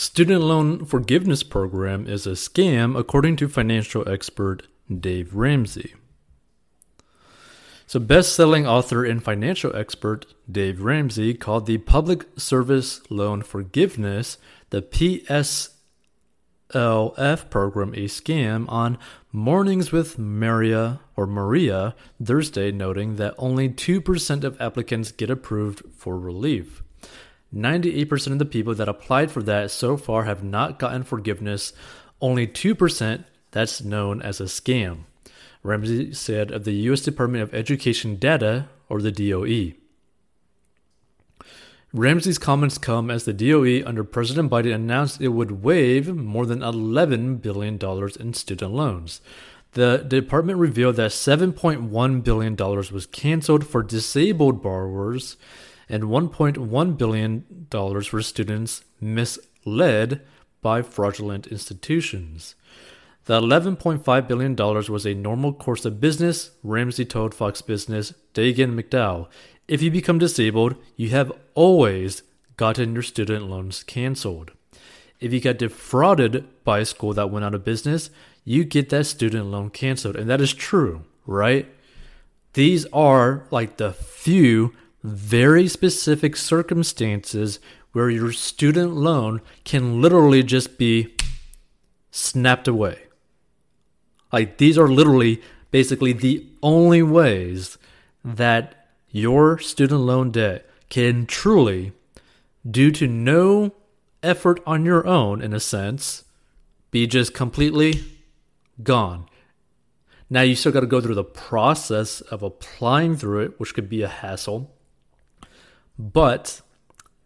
student loan forgiveness program is a scam, according to financial expert Dave Ramsey. So, best selling author and financial expert Dave Ramsey called the Public Service Loan Forgiveness, the PSLF program, a scam on Mornings with Maria or Maria Thursday, noting that only 2% of applicants get approved for relief. 98% of the people that applied for that so far have not gotten forgiveness, only 2% that's known as a scam. Ramsey said of the U.S. Department of Education data, or the DOE. Ramsey's comments come as the DOE under President Biden announced it would waive more than $11 billion in student loans. The department revealed that $7.1 billion was canceled for disabled borrowers and $1.1 billion for students misled by fraudulent institutions. The $11.5 billion was a normal course of business, Ramsey told Fox Business Dagen McDowell. If you become disabled, you have always gotten your student loans canceled. If you get defrauded by a school that went out of business, you get that student loan canceled. And that is true, right? These are like the few very specific circumstances where your student loan can literally just be snapped away. Like these are literally basically the only ways that your student loan debt can truly, due to no effort on your own, in a sense, be just completely gone. Now you still got to go through the process of applying through it, which could be a hassle. But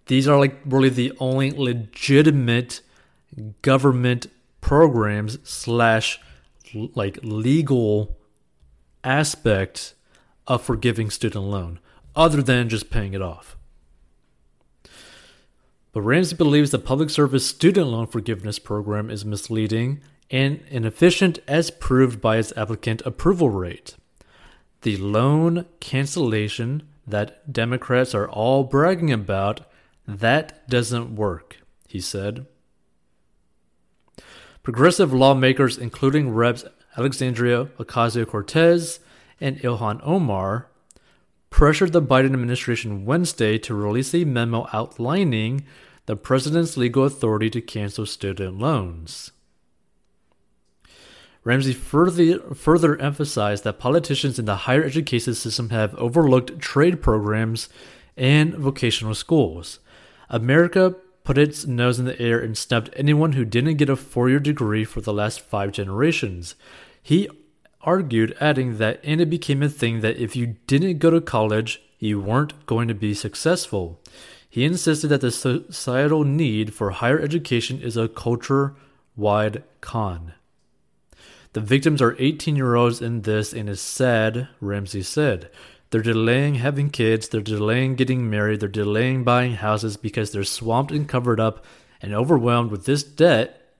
these are like really the only legitimate government programs slash like legal aspect of forgiving student loan other than just paying it off. But Ramsey believes the public service student loan forgiveness program is misleading and inefficient as proved by its applicant approval rate. The loan cancellation that Democrats are all bragging about, that doesn't work, he said. Progressive lawmakers, including Reps Alexandria Ocasio Cortez and Ilhan Omar, pressured the Biden administration Wednesday to release a memo outlining the president's legal authority to cancel student loans. Ramsey further, further emphasized that politicians in the higher education system have overlooked trade programs and vocational schools. America put its nose in the air and snubbed anyone who didn't get a four year degree for the last five generations. He argued, adding that, and it became a thing that if you didn't go to college, you weren't going to be successful. He insisted that the societal need for higher education is a culture wide con. The victims are 18 year olds in this and is sad, Ramsey said. They're delaying having kids, they're delaying getting married, they're delaying buying houses because they're swamped and covered up and overwhelmed with this debt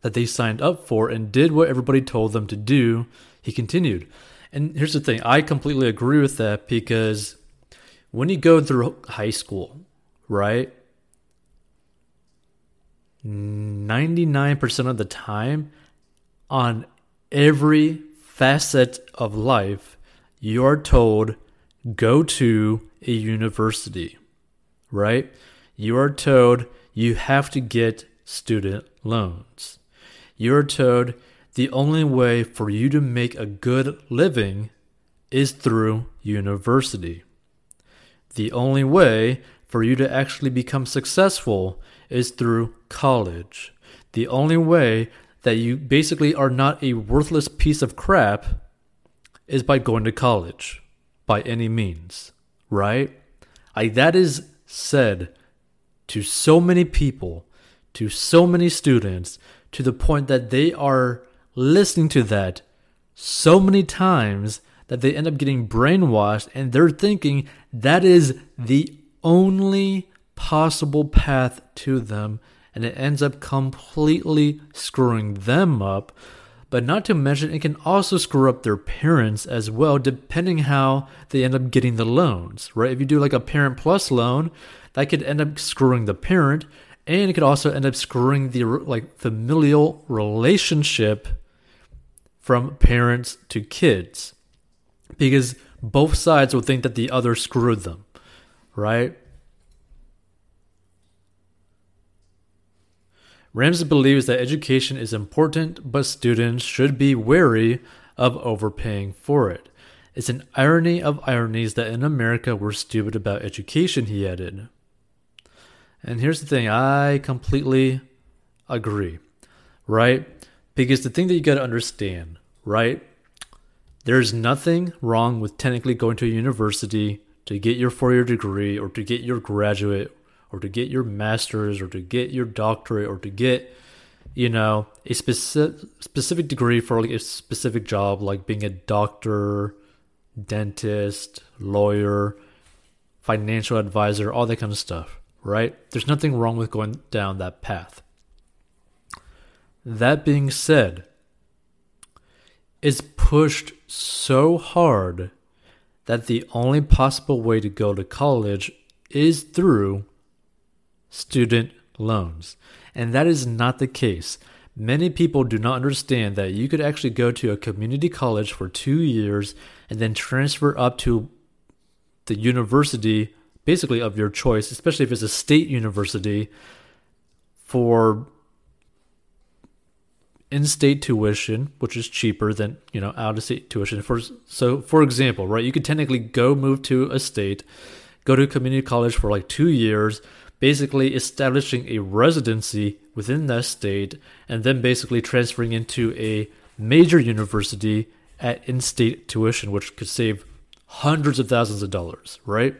that they signed up for and did what everybody told them to do. He continued. And here's the thing I completely agree with that because when you go through high school, right? 99% of the time, on every facet of life, you're told go to a university, right? You are told you have to get student loans. You're told the only way for you to make a good living is through university. The only way for you to actually become successful is through college. The only way that you basically are not a worthless piece of crap is by going to college by any means, right? I, that is said to so many people, to so many students, to the point that they are listening to that so many times that they end up getting brainwashed and they're thinking that is the only possible path to them and it ends up completely screwing them up. But not to mention, it can also screw up their parents as well, depending how they end up getting the loans, right? If you do like a parent plus loan, that could end up screwing the parent. and it could also end up screwing the like familial relationship from parents to kids because both sides will think that the other screwed them, right? Ramsey believes that education is important, but students should be wary of overpaying for it. It's an irony of ironies that in America we're stupid about education, he added. And here's the thing I completely agree, right? Because the thing that you got to understand, right? There's nothing wrong with technically going to a university to get your four year degree or to get your graduate or to get your master's or to get your doctorate or to get, you know, a specific specific degree for like a specific job like being a doctor, dentist, lawyer, financial advisor, all that kind of stuff, right? There's nothing wrong with going down that path. That being said, it's pushed so hard that the only possible way to go to college is through student loans. And that is not the case. Many people do not understand that you could actually go to a community college for two years and then transfer up to the university, basically of your choice, especially if it's a state university, for in-state tuition, which is cheaper than you know out-of-state tuition. For so, for example, right, you could technically go move to a state, go to community college for like two years, basically establishing a residency within that state, and then basically transferring into a major university at in-state tuition, which could save hundreds of thousands of dollars, right?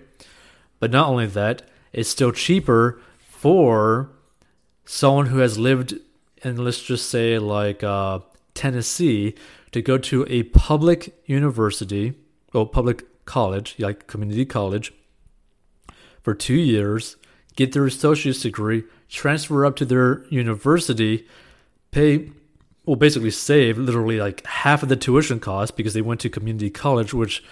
But not only that, it's still cheaper for someone who has lived in, let's just say, like uh, Tennessee, to go to a public university or public college, like community college, for two years, get their associate's degree, transfer up to their university, pay, well, basically save literally like half of the tuition cost because they went to community college, which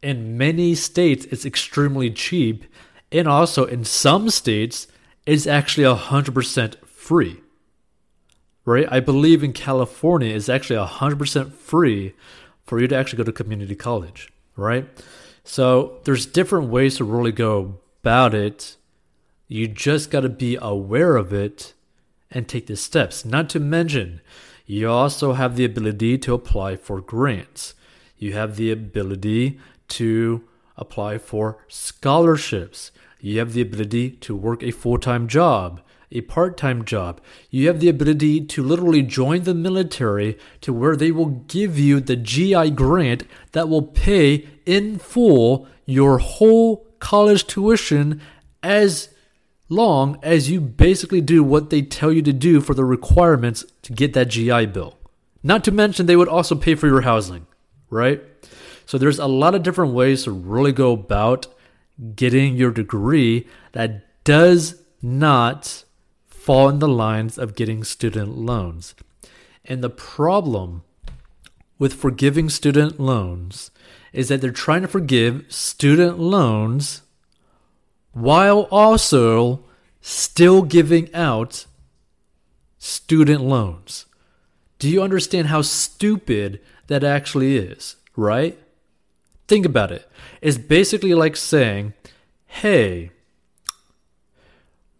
in many states it's extremely cheap. And also in some states, it's actually 100% free. Right? I believe in California, it's actually 100% free for you to actually go to community college. Right? So there's different ways to really go about it you just got to be aware of it and take the steps. Not to mention, you also have the ability to apply for grants. You have the ability to apply for scholarships. You have the ability to work a full time job, a part time job. You have the ability to literally join the military to where they will give you the GI grant that will pay in full your whole college tuition as long as you basically do what they tell you to do for the requirements to get that GI Bill. Not to mention, they would also pay for your housing, right? So there's a lot of different ways to really go about getting your degree that does not fall in the lines of getting student loans. And the problem with forgiving student loans is that they're trying to forgive student loans while also still giving out student loans. Do you understand how stupid that actually is, right? Think about it. It's basically like saying, hey,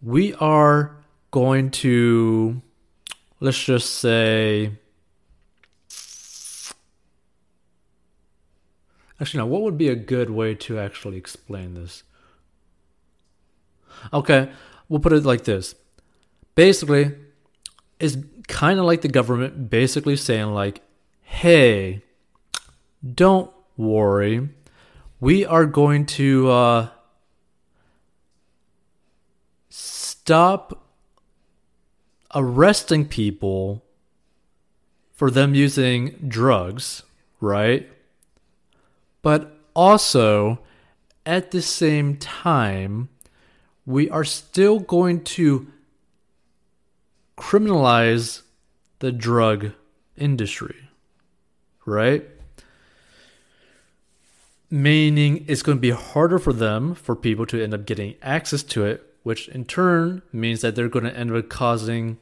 we are going to, let's just say, actually, now, what would be a good way to actually explain this? Okay, we'll put it like this. Basically, it's kind of like the government basically saying like, "Hey, don't worry. We are going to uh, stop arresting people for them using drugs, right? But also, at the same time, we are still going to criminalize the drug industry, right? Meaning it's going to be harder for them, for people to end up getting access to it which in turn means that they're going to end up causing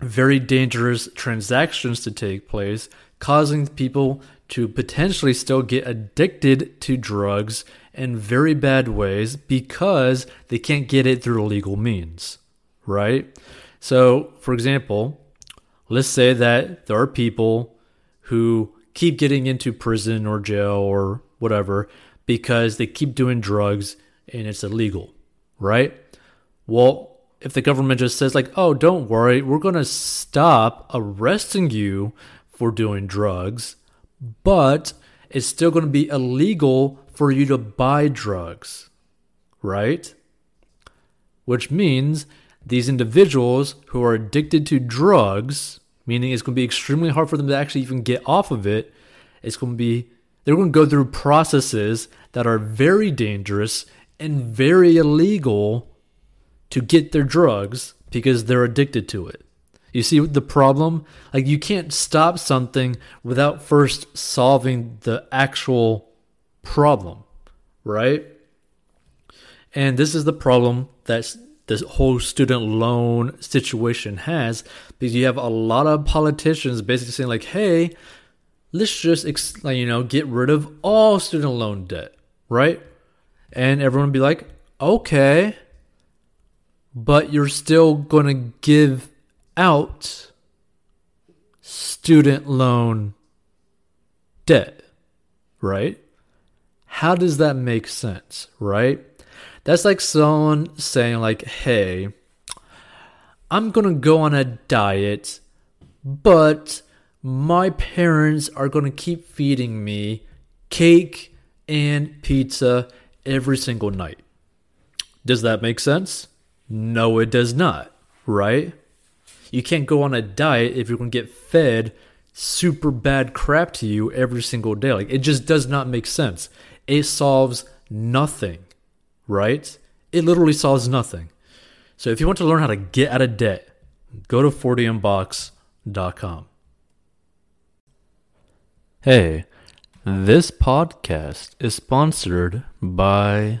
very dangerous transactions to take place, causing people to potentially still get addicted to drugs in very bad ways because they can't get it through legal means, right? So, for example, let's say that there are people who keep getting into prison or jail or whatever because they keep doing drugs and it's illegal, right? Well, if the government just says, like, oh, don't worry, we're going to stop arresting you for doing drugs, but it's still going to be illegal for you to buy drugs, right? Which means these individuals who are addicted to drugs, meaning it's going to be extremely hard for them to actually even get off of it, it's going to be, they're going to go through processes that are very dangerous and very illegal to get their drugs because they're addicted to it. You see the problem? Like, you can't stop something without first solving the actual problem, right? And this is the problem that this whole student loan situation has because you have a lot of politicians basically saying, like, hey, let's just, you know, get rid of all student loan debt, right? And everyone would be like, okay, but you're still going to give out student loan debt, right? How does that make sense, right? That's like someone saying like, "Hey, I'm going to go on a diet, but my parents are going to keep feeding me cake and pizza every single night." Does that make sense? No, it does not, right? You can't go on a diet if you're going to get fed super bad crap to you every single day. Like, it just does not make sense. It solves nothing, right? It literally solves nothing. So, if you want to learn how to get out of debt, go to 40inbox.com. Hey, this podcast is sponsored by